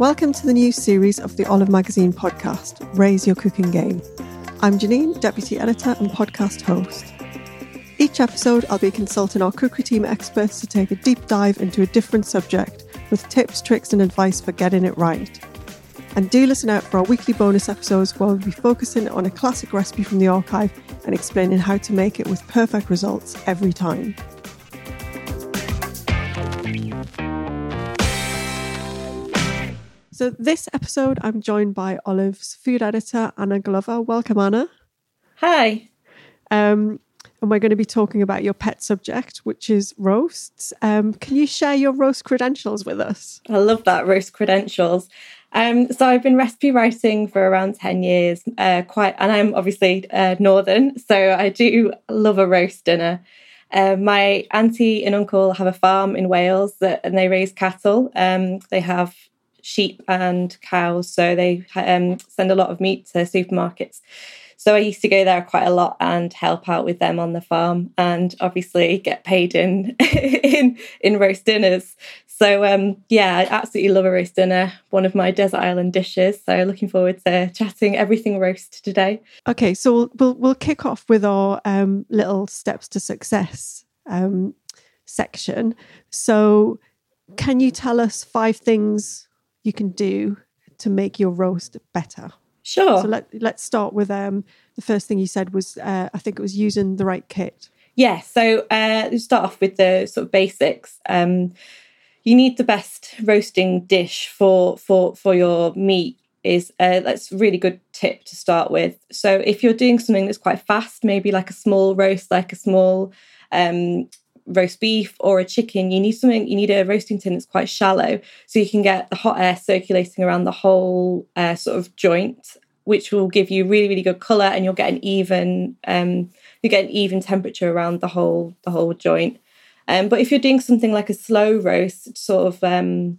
Welcome to the new series of the Olive Magazine podcast, Raise Your Cooking Game. I'm Janine, Deputy Editor and podcast host. Each episode, I'll be consulting our cookery team experts to take a deep dive into a different subject with tips, tricks, and advice for getting it right. And do listen out for our weekly bonus episodes where we'll be focusing on a classic recipe from the archive and explaining how to make it with perfect results every time. So, this episode, I'm joined by Olive's food editor, Anna Glover. Welcome, Anna. Hi. Um, and we're going to be talking about your pet subject, which is roasts. Um, can you share your roast credentials with us? I love that roast credentials. Um, so I've been recipe writing for around 10 years, uh, quite, and I'm obviously uh, northern, so I do love a roast dinner. Uh, my auntie and uncle have a farm in Wales that, and they raise cattle. Um, they have sheep and cows, so they um, send a lot of meat to supermarkets. So I used to go there quite a lot and help out with them on the farm, and obviously get paid in in in roast dinners. So um, yeah, I absolutely love a roast dinner. One of my desert island dishes. So looking forward to chatting everything roast today. Okay, so we'll we'll, we'll kick off with our um, little steps to success um, section. So, can you tell us five things you can do to make your roast better? Sure. So let let's start with um, the first thing you said was uh, I think it was using the right kit. Yeah. So uh, let's start off with the sort of basics. Um, you need the best roasting dish for for for your meat. Is uh, that's a really good tip to start with. So if you're doing something that's quite fast, maybe like a small roast, like a small um, roast beef or a chicken, you need something, you need a roasting tin that's quite shallow so you can get the hot air circulating around the whole uh, sort of joint, which will give you really, really good colour and you'll get an even um, you get an even temperature around the whole the whole joint. Um, but if you're doing something like a slow roast, sort of um,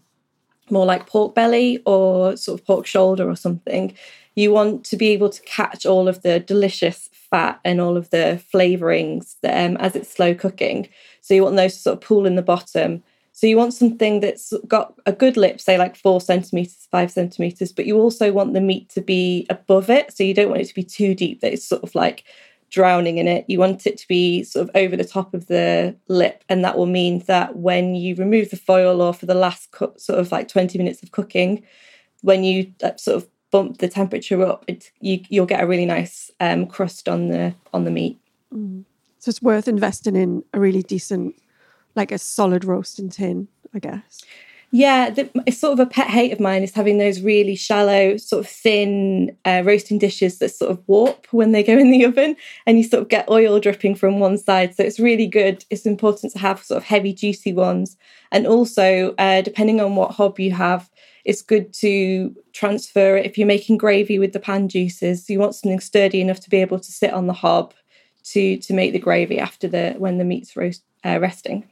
more like pork belly or sort of pork shoulder or something, you want to be able to catch all of the delicious fat and all of the flavorings um, as it's slow cooking. So you want those to sort of pool in the bottom. So you want something that's got a good lip, say like four centimeters, five centimeters, but you also want the meat to be above it. So you don't want it to be too deep that it's sort of like drowning in it. You want it to be sort of over the top of the lip, and that will mean that when you remove the foil or for the last co- sort of like 20 minutes of cooking, when you uh, sort of bump the temperature up, you, you'll get a really nice um, crust on the on the meat. Mm. So it's worth investing in a really decent, like a solid roasting tin, I guess. Yeah, the, it's sort of a pet hate of mine is having those really shallow, sort of thin uh, roasting dishes that sort of warp when they go in the oven, and you sort of get oil dripping from one side. So it's really good. It's important to have sort of heavy, juicy ones, and also uh, depending on what hob you have, it's good to transfer it. If you're making gravy with the pan juices, you want something sturdy enough to be able to sit on the hob to to make the gravy after the when the meat's roast uh, resting.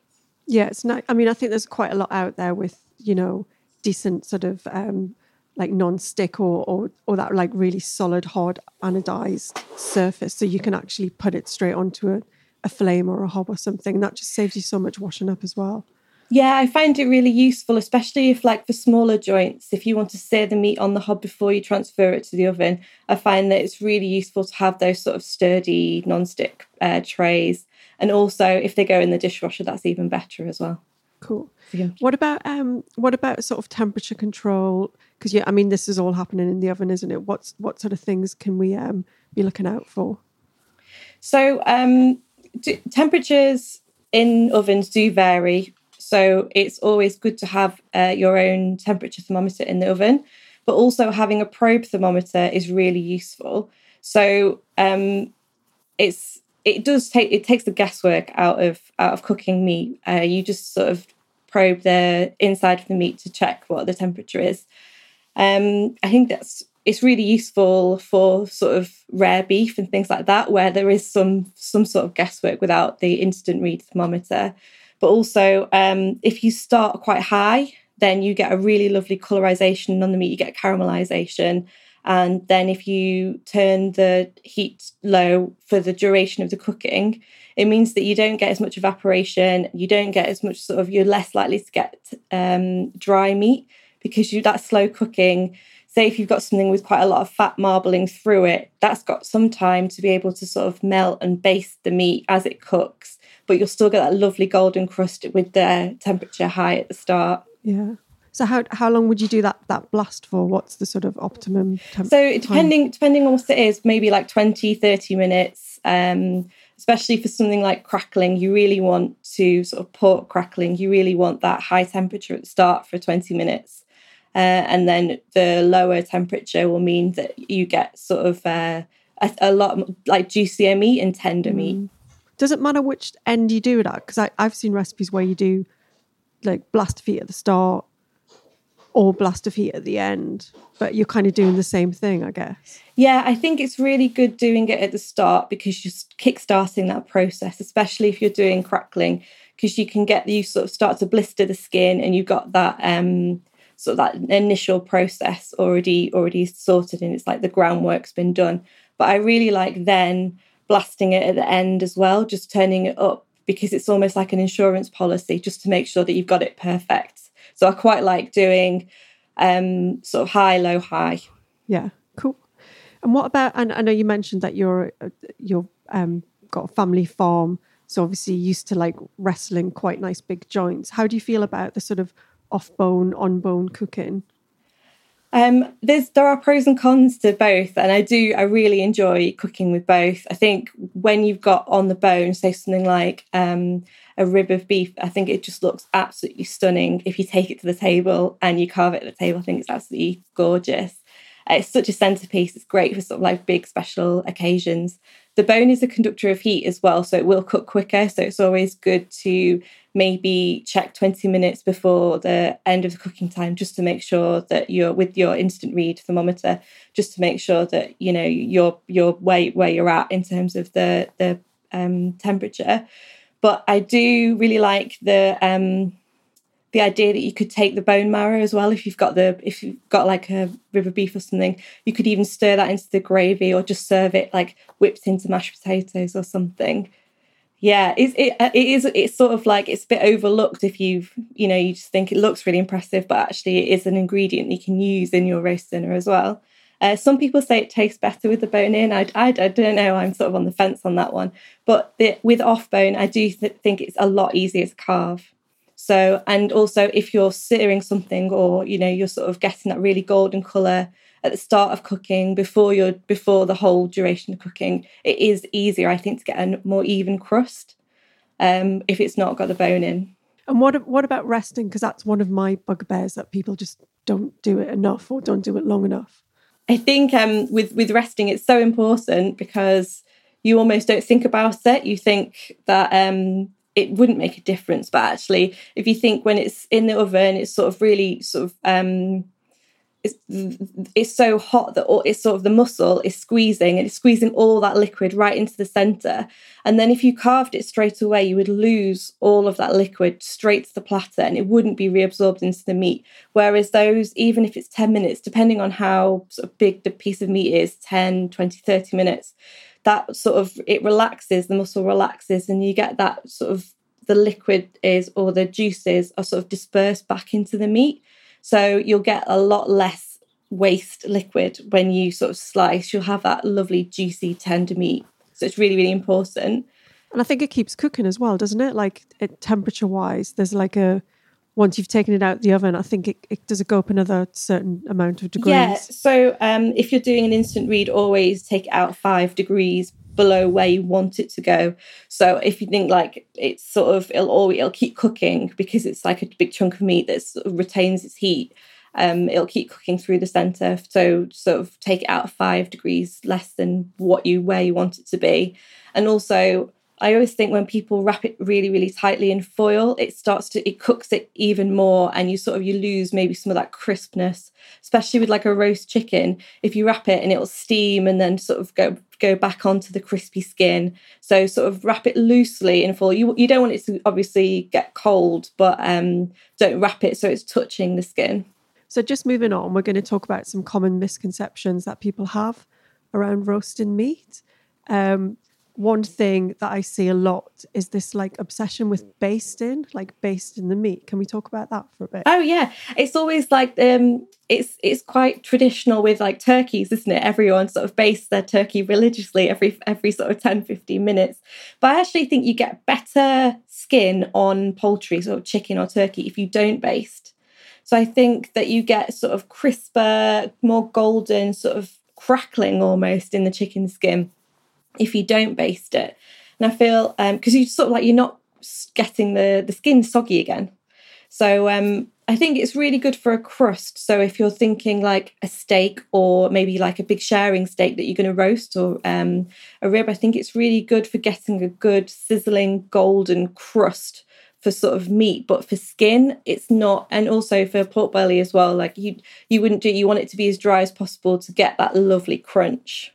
Yeah, it's not. I mean, I think there's quite a lot out there with you know decent sort of um, like non-stick or, or or that like really solid hard anodized surface, so you can actually put it straight onto a, a flame or a hob or something. That just saves you so much washing up as well. Yeah, I find it really useful, especially if, like, for smaller joints, if you want to sear the meat on the hob before you transfer it to the oven, I find that it's really useful to have those sort of sturdy non-stick uh, trays. And also, if they go in the dishwasher, that's even better as well. Cool. Yeah. What about um? What about sort of temperature control? Because yeah, I mean, this is all happening in the oven, isn't it? What's what sort of things can we um be looking out for? So um, temperatures in ovens do vary so it's always good to have uh, your own temperature thermometer in the oven, but also having a probe thermometer is really useful. So um, it's it does take it takes the guesswork out of out of cooking meat. Uh, you just sort of probe the inside of the meat to check what the temperature is. Um, I think that's it's really useful for sort of rare beef and things like that, where there is some some sort of guesswork without the instant read thermometer. But also, um, if you start quite high, then you get a really lovely colorization on the meat, you get caramelization. And then if you turn the heat low for the duration of the cooking, it means that you don't get as much evaporation, you don't get as much sort of, you're less likely to get um, dry meat because you that slow cooking. Say if you've got something with quite a lot of fat marbling through it, that's got some time to be able to sort of melt and baste the meat as it cooks but you'll still get that lovely golden crust with the temperature high at the start. Yeah. So how how long would you do that that blast for? What's the sort of optimum temp- So depending time? depending on what it is, maybe like 20, 30 minutes. Um, especially for something like crackling, you really want to sort of pork crackling, you really want that high temperature at the start for 20 minutes. Uh, and then the lower temperature will mean that you get sort of uh, a, a, lot like juicier meat and tender mm. meat. Does it matter which end you do it at? Because I've seen recipes where you do like blast of heat at the start or blast of heat at the end, but you're kind of doing the same thing, I guess. Yeah, I think it's really good doing it at the start because you're kickstarting that process, especially if you're doing crackling, because you can get you sort of start to blister the skin and you've got that um sort of that initial process already already sorted and it's like the groundwork's been done. But I really like then blasting it at the end as well, just turning it up because it's almost like an insurance policy just to make sure that you've got it perfect. So I quite like doing um, sort of high, low, high. Yeah, cool. And what about? And I know you mentioned that you're uh, you're um, got a family farm, so obviously used to like wrestling quite nice big joints. How do you feel about the sort of off bone, on bone cooking? Um, there's there are pros and cons to both, and I do I really enjoy cooking with both. I think when you've got on the bone, say something like um, a rib of beef, I think it just looks absolutely stunning if you take it to the table and you carve it at the table. I think it's absolutely gorgeous. Uh, it's such a centerpiece. It's great for sort of like big special occasions. The bone is a conductor of heat as well, so it will cook quicker. So it's always good to maybe check 20 minutes before the end of the cooking time just to make sure that you're with your instant read thermometer, just to make sure that you know you're you're where, where you're at in terms of the the um, temperature. But I do really like the um, the idea that you could take the bone marrow as well if you've got the if you've got like a rib of beef or something you could even stir that into the gravy or just serve it like whipped into mashed potatoes or something yeah it's, it, uh, it is it's sort of like it's a bit overlooked if you've you know you just think it looks really impressive but actually it is an ingredient you can use in your roast dinner as well uh, some people say it tastes better with the bone in. I, I, I, don't know. I'm sort of on the fence on that one. But the, with off bone, I do th- think it's a lot easier to carve. So, and also if you're searing something or, you know, you're sort of getting that really golden colour at the start of cooking before you're before the whole duration of cooking, it is easier, I think, to get a more even crust um, if it's not got the bone in. And what what about resting? Because that's one of my bugbears that people just don't do it enough or don't do it long enough. I think um, with with resting, it's so important because you almost don't think about it. You think that um, it wouldn't make a difference, but actually, if you think when it's in the oven, it's sort of really sort of um, it's, it's so hot that all, it's sort of the muscle is squeezing and it's squeezing all that liquid right into the center. And then if you carved it straight away, you would lose all of that liquid straight to the platter and it wouldn't be reabsorbed into the meat. Whereas those, even if it's 10 minutes, depending on how sort of big the piece of meat is 10, 20, 30 minutes that sort of it relaxes, the muscle relaxes, and you get that sort of the liquid is or the juices are sort of dispersed back into the meat. So you'll get a lot less waste liquid when you sort of slice. You'll have that lovely, juicy, tender meat. So it's really, really important. And I think it keeps cooking as well, doesn't it? Like temperature wise, there's like a once you've taken it out the oven, I think it, it does it go up another certain amount of degrees. Yeah. So um, if you're doing an instant read, always take it out five degrees below where you want it to go. So if you think like it's sort of it'll always it'll keep cooking because it's like a big chunk of meat that sort of retains its heat. Um, it'll keep cooking through the center. So sort of take it out five degrees less than what you where you want it to be. And also I always think when people wrap it really, really tightly in foil, it starts to it cooks it even more, and you sort of you lose maybe some of that crispness, especially with like a roast chicken. If you wrap it and it'll steam and then sort of go go back onto the crispy skin. So sort of wrap it loosely in foil. You you don't want it to obviously get cold, but um, don't wrap it so it's touching the skin. So just moving on, we're going to talk about some common misconceptions that people have around roasting meat. Um, one thing that I see a lot is this like obsession with basting, like basting the meat. Can we talk about that for a bit? Oh yeah, it's always like um, it's it's quite traditional with like turkeys, isn't it? Everyone sort of bastes their turkey religiously every every sort of 10, 15 minutes. But I actually think you get better skin on poultry, sort of chicken or turkey, if you don't baste. So I think that you get sort of crisper, more golden, sort of crackling almost in the chicken skin if you don't baste it. And I feel because um, you sort of like you're not getting the the skin soggy again. So um, I think it's really good for a crust. So if you're thinking like a steak or maybe like a big sharing steak that you're going to roast or um, a rib, I think it's really good for getting a good sizzling golden crust for sort of meat. But for skin, it's not. And also for pork belly as well. Like you, you wouldn't do. You want it to be as dry as possible to get that lovely crunch.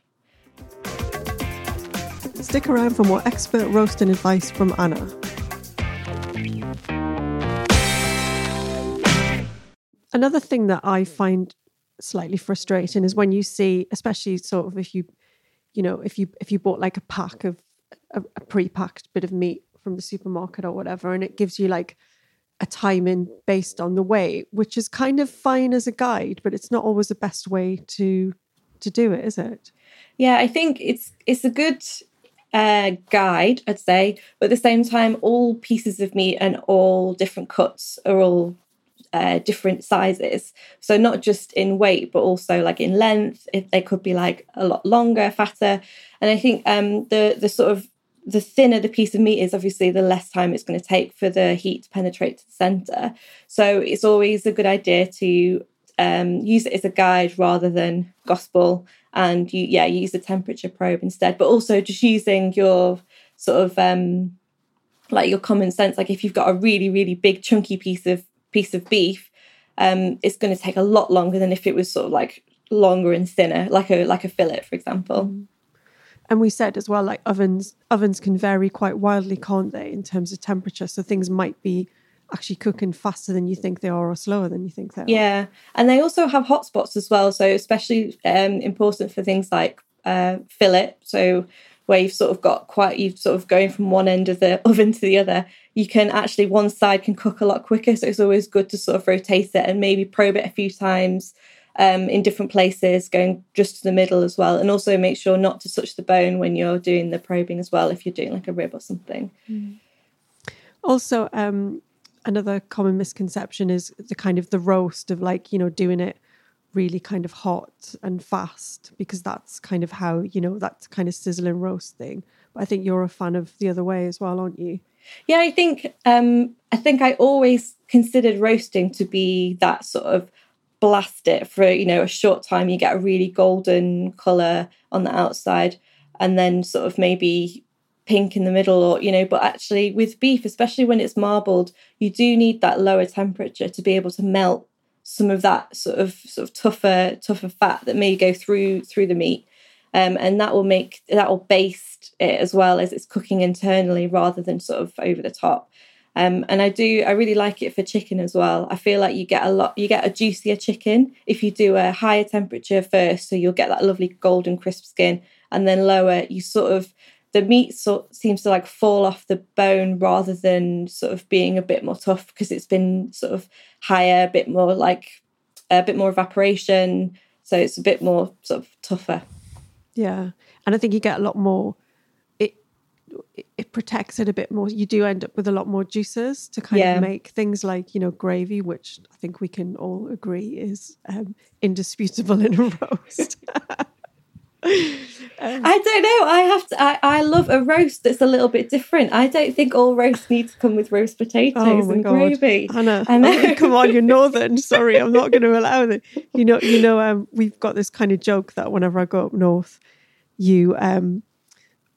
Stick around for more expert roasting advice from Anna. Another thing that I find slightly frustrating is when you see, especially sort of if you, you know, if you if you bought like a pack of a, a pre-packed bit of meat from the supermarket or whatever, and it gives you like a timing based on the weight, which is kind of fine as a guide, but it's not always the best way to to do it, is it? Yeah, I think it's it's a good uh, guide, I'd say, but at the same time, all pieces of meat and all different cuts are all uh, different sizes. So not just in weight, but also like in length. If they could be like a lot longer, fatter, and I think um, the the sort of the thinner the piece of meat is, obviously, the less time it's going to take for the heat to penetrate to the center. So it's always a good idea to um, use it as a guide rather than gospel and you yeah you use a temperature probe instead but also just using your sort of um like your common sense like if you've got a really really big chunky piece of piece of beef um it's going to take a lot longer than if it was sort of like longer and thinner like a like a fillet for example mm. and we said as well like ovens ovens can vary quite wildly can't they in terms of temperature so things might be actually cooking faster than you think they are or slower than you think they are. Yeah. And they also have hotspots as well. So, especially um, important for things like uh, fillet. So, where you've sort of got quite, you've sort of going from one end of the oven to the other, you can actually, one side can cook a lot quicker. So, it's always good to sort of rotate it and maybe probe it a few times. Um, in different places, going just to the middle as well, and also make sure not to touch the bone when you're doing the probing as well. If you're doing like a rib or something. Mm. Also, um, another common misconception is the kind of the roast of like you know doing it really kind of hot and fast because that's kind of how you know that kind of sizzling roast thing but i think you're a fan of the other way as well aren't you Yeah, I think um, I think I always considered roasting to be that sort of blast it for you know a short time. You get a really golden color on the outside, and then sort of maybe pink in the middle, or you know. But actually, with beef, especially when it's marbled, you do need that lower temperature to be able to melt some of that sort of sort of tougher tougher fat that may go through through the meat um, and that will make that will baste it as well as it's cooking internally rather than sort of over the top. Um, and I do I really like it for chicken as well. I feel like you get a lot you get a juicier chicken if you do a higher temperature first, so you'll get that lovely golden crisp skin, and then lower you sort of the meat sort seems to like fall off the bone rather than sort of being a bit more tough because it's been sort of higher, a bit more like a bit more evaporation, so it's a bit more sort of tougher. Yeah. And I think you get a lot more it it protects it a bit more. You do end up with a lot more juices to kind Yeah. of make things like, you know, gravy, which I think we can all agree is um, indisputable in a roast. I don't know. I have to. I, I love a roast that's a little bit different. I don't think all roasts need to come with roast potatoes Oh and god, gravy. Anna! I know. oh, come on, you're northern. Sorry, I'm not going to allow it. You know, you know. Um, we've got this kind of joke that whenever I go up north, you um,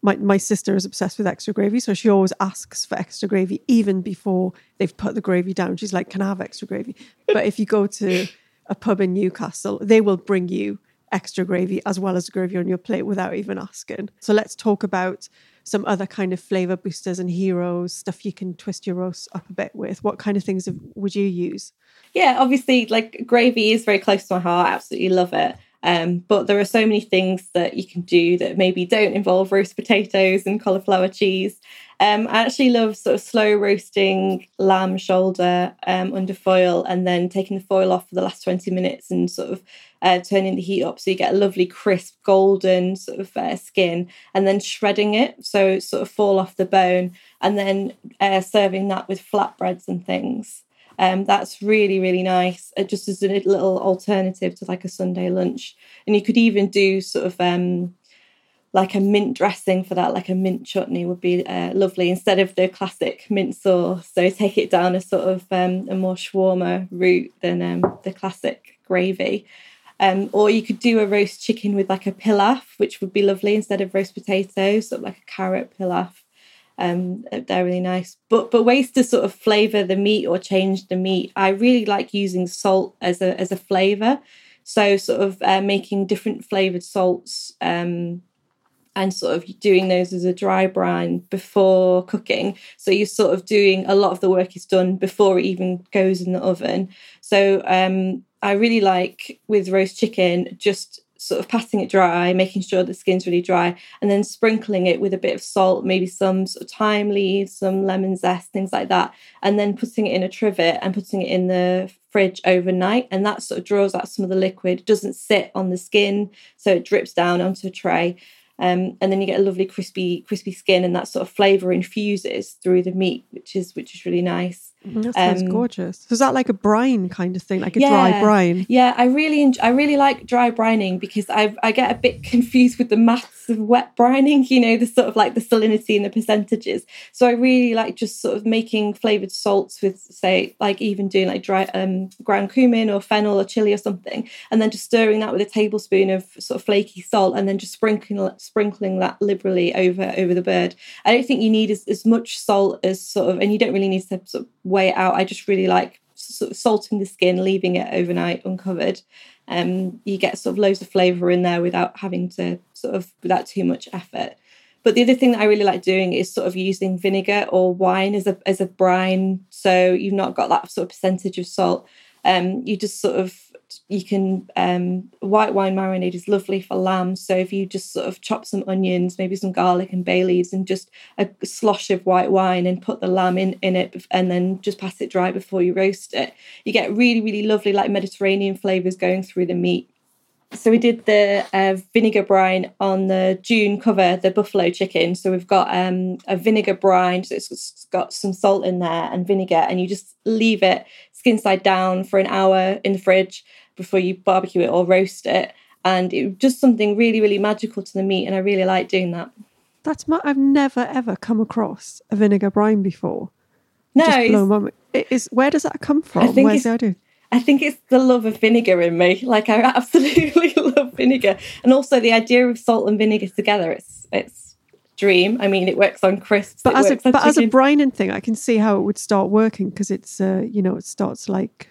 my my sister is obsessed with extra gravy, so she always asks for extra gravy even before they've put the gravy down. She's like, "Can I have extra gravy?" But if you go to a pub in Newcastle, they will bring you extra gravy as well as gravy on your plate without even asking. So let's talk about some other kind of flavor boosters and heroes, stuff you can twist your roast up a bit with. What kind of things would you use? yeah, obviously, like gravy is very close to my heart. I absolutely love it. Um, but there are so many things that you can do that maybe don't involve roast potatoes and cauliflower cheese. Um, I actually love sort of slow roasting lamb shoulder um, under foil and then taking the foil off for the last 20 minutes and sort of uh, turning the heat up so you get a lovely crisp golden sort of uh, skin and then shredding it so it sort of fall off the bone and then uh, serving that with flatbreads and things. Um, that's really, really nice, uh, just as a little alternative to like a Sunday lunch. And you could even do sort of um, like a mint dressing for that, like a mint chutney would be uh, lovely instead of the classic mint sauce. So take it down a sort of um, a more shawarma route than um, the classic gravy. Um, or you could do a roast chicken with like a pilaf, which would be lovely instead of roast potatoes, sort of like a carrot pilaf. Um, they're really nice. But but ways to sort of flavour the meat or change the meat. I really like using salt as a as a flavour. So sort of uh, making different flavoured salts. Um, and sort of doing those as a dry brine before cooking. So you're sort of doing a lot of the work is done before it even goes in the oven. So um, I really like with roast chicken just sort of patting it dry, making sure the skin's really dry, and then sprinkling it with a bit of salt, maybe some sort of thyme leaves, some lemon zest, things like that, and then putting it in a trivet and putting it in the fridge overnight. And that sort of draws out some of the liquid, It doesn't sit on the skin, so it drips down onto a tray. Um, and then you get a lovely crispy, crispy skin, and that sort of flavour infuses through the meat, which is which is really nice. That sounds Um, gorgeous. So is that like a brine kind of thing, like a dry brine? Yeah, I really, I really like dry brining because I, I get a bit confused with the maths of wet brining. You know, the sort of like the salinity and the percentages. So I really like just sort of making flavored salts with, say, like even doing like dry um, ground cumin or fennel or chili or something, and then just stirring that with a tablespoon of sort of flaky salt, and then just sprinkling sprinkling that liberally over over the bird. I don't think you need as, as much salt as sort of, and you don't really need to sort of it out. I just really like sort of salting the skin, leaving it overnight uncovered. Um, you get sort of loads of flavour in there without having to sort of without too much effort. But the other thing that I really like doing is sort of using vinegar or wine as a as a brine. So you've not got that sort of percentage of salt. Um, you just sort of you can um, white wine marinade is lovely for lamb. So if you just sort of chop some onions, maybe some garlic and bay leaves, and just a slosh of white wine, and put the lamb in in it, and then just pass it dry before you roast it, you get really really lovely like Mediterranean flavors going through the meat. So we did the uh, vinegar brine on the June cover, the buffalo chicken. So we've got um, a vinegar brine, so it's got some salt in there and vinegar, and you just leave it skin side down for an hour in the fridge before you barbecue it or roast it. And it was just something really, really magical to the meat, and I really like doing that. That's my, I've never ever come across a vinegar brine before. No, Just my. It is where does that come from? I think Where's it's- the idea? I think it's the love of vinegar in me. Like I absolutely love vinegar, and also the idea of salt and vinegar together. It's it's dream. I mean, it works on crisps. But as a but as a brining thing, I can see how it would start working because it's uh you know it starts like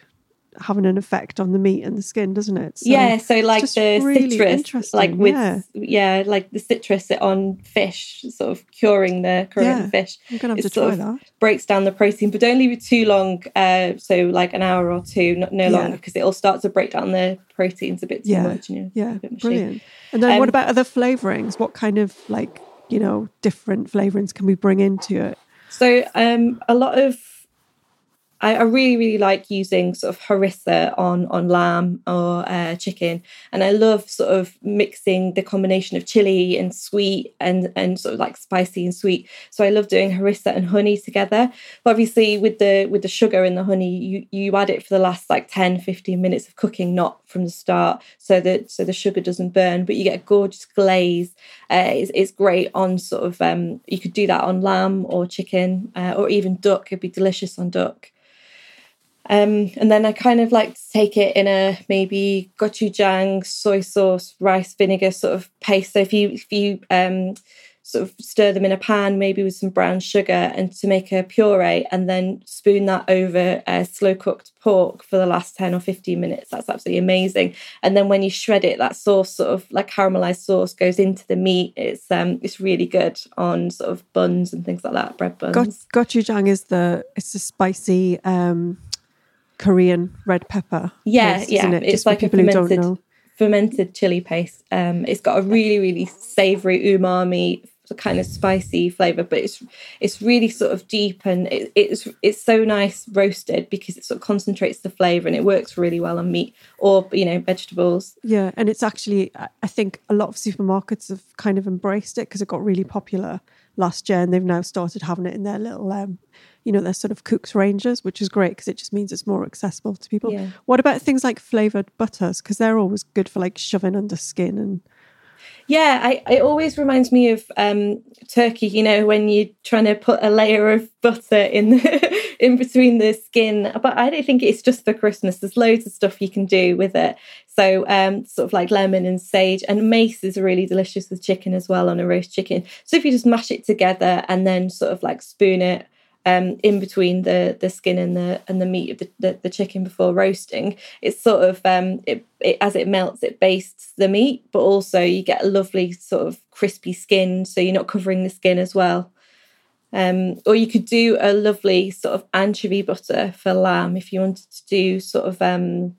having an effect on the meat and the skin, doesn't it? So yeah, so like the really citrus, like with yeah. yeah. like the citrus on fish, sort of curing the current Yeah, fish. I'm gonna have it to sort try of that. Breaks down the protein, but don't leave it too long. Uh, so like an hour or two, not no Yeah. longer, because it'll start to break down the proteins a bit too Yeah, much. And yeah, a bit mushy. brilliant. And then what Um, about other flavorings? What kind of like you know different flavorings can we bring into it? So um, a lot of I, I really really like using sort of harissa on on lamb or uh, chicken, and I love sort of mixing the combination of chili and sweet and and sort of like spicy and sweet. So I love doing harissa and honey together. But obviously with the with the sugar and the honey, you you add it for the last like 10, 15 minutes of cooking, not from the start, so that so the sugar doesn't burn. But you get a gorgeous glaze. Uh, it's, it's great on sort of um, you could do that on lamb or chicken uh, or even duck. It'd be delicious on duck. Um, and then I kind of like to take it in a maybe gochujang, soy sauce, rice vinegar sort of paste. So if you if you um, sort of stir them in a pan, maybe with some brown sugar, and to make a puree, and then spoon that over uh, slow cooked pork for the last ten or fifteen minutes. That's absolutely amazing. And then when you shred it, that sauce sort of like caramelized sauce goes into the meat. It's um it's really good on sort of buns and things like that, bread buns. Gochujang is the it's a spicy um, Korean red pepper. Yeah, paste, yeah. isn't it? It's like a people who don't fermented know. fermented chili paste. Um, it's got a really, really savoury umami kind of spicy flavour, but it's it's really sort of deep and it, it's it's so nice roasted because it sort of concentrates the flavour and it works really well on meat or you know vegetables. Yeah, and it's actually I I think a lot of supermarkets have kind of embraced it because it got really popular last year, and they've now started having it in their little, um, you know, their sort of cooks ranges, which is great because it just means it's more accessible to people. Yeah. What about things like flavored butters? Because they're always good for like shoving under skin and Yeah, I, it always reminds me of um, turkey. You know, when you're trying to put a layer of butter in the, in between the skin. But I don't think it's just for Christmas. There's loads of stuff you can do with it. So, um, sort of like lemon and sage, and mace is really delicious with chicken as well on a roast chicken. So if you just mash it together and then sort of like spoon it um, in between the the skin and the and the meat of the, the, the chicken before roasting. It's sort of um, it, it as it melts, it bastes the meat, but also you get a lovely sort of crispy skin, so you're not covering the skin as well. Um, or you could do a lovely sort of anchovy butter for lamb if you wanted to do sort of um,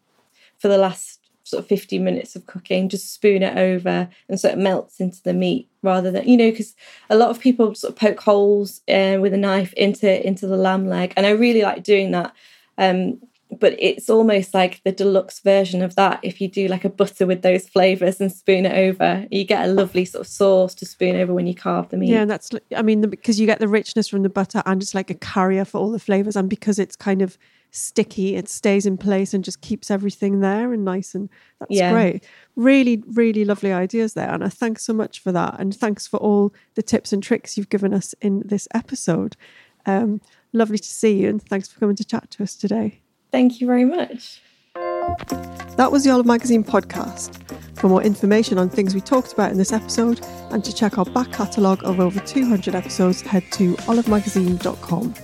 for the last sort of 15 minutes of cooking, just spoon it over and so it melts into the meat rather than, you know, because a lot of people sort of poke holes uh, with a knife into into the lamb leg. And I really like doing that. Um, but it's almost like the deluxe version of that. If you do like a butter with those flavors and spoon it over, you get a lovely sort of sauce to spoon over when you carve the meat. Yeah, and that's I mean because you get the richness from the butter and it's like a carrier for all the flavors, and because it's kind of sticky, it stays in place and just keeps everything there and nice and that's Yeah. great. Really, really lovely ideas there, Anna. Thanks so much for that, and thanks for all the tips and tricks you've given us in this episode. Um, lovely to see you, and thanks for coming to chat to us today. Thank you very much. That was the Olive Magazine podcast. For more information on things we talked about in this episode and to check our back catalogue of over 200 episodes, head to olivemagazine.com.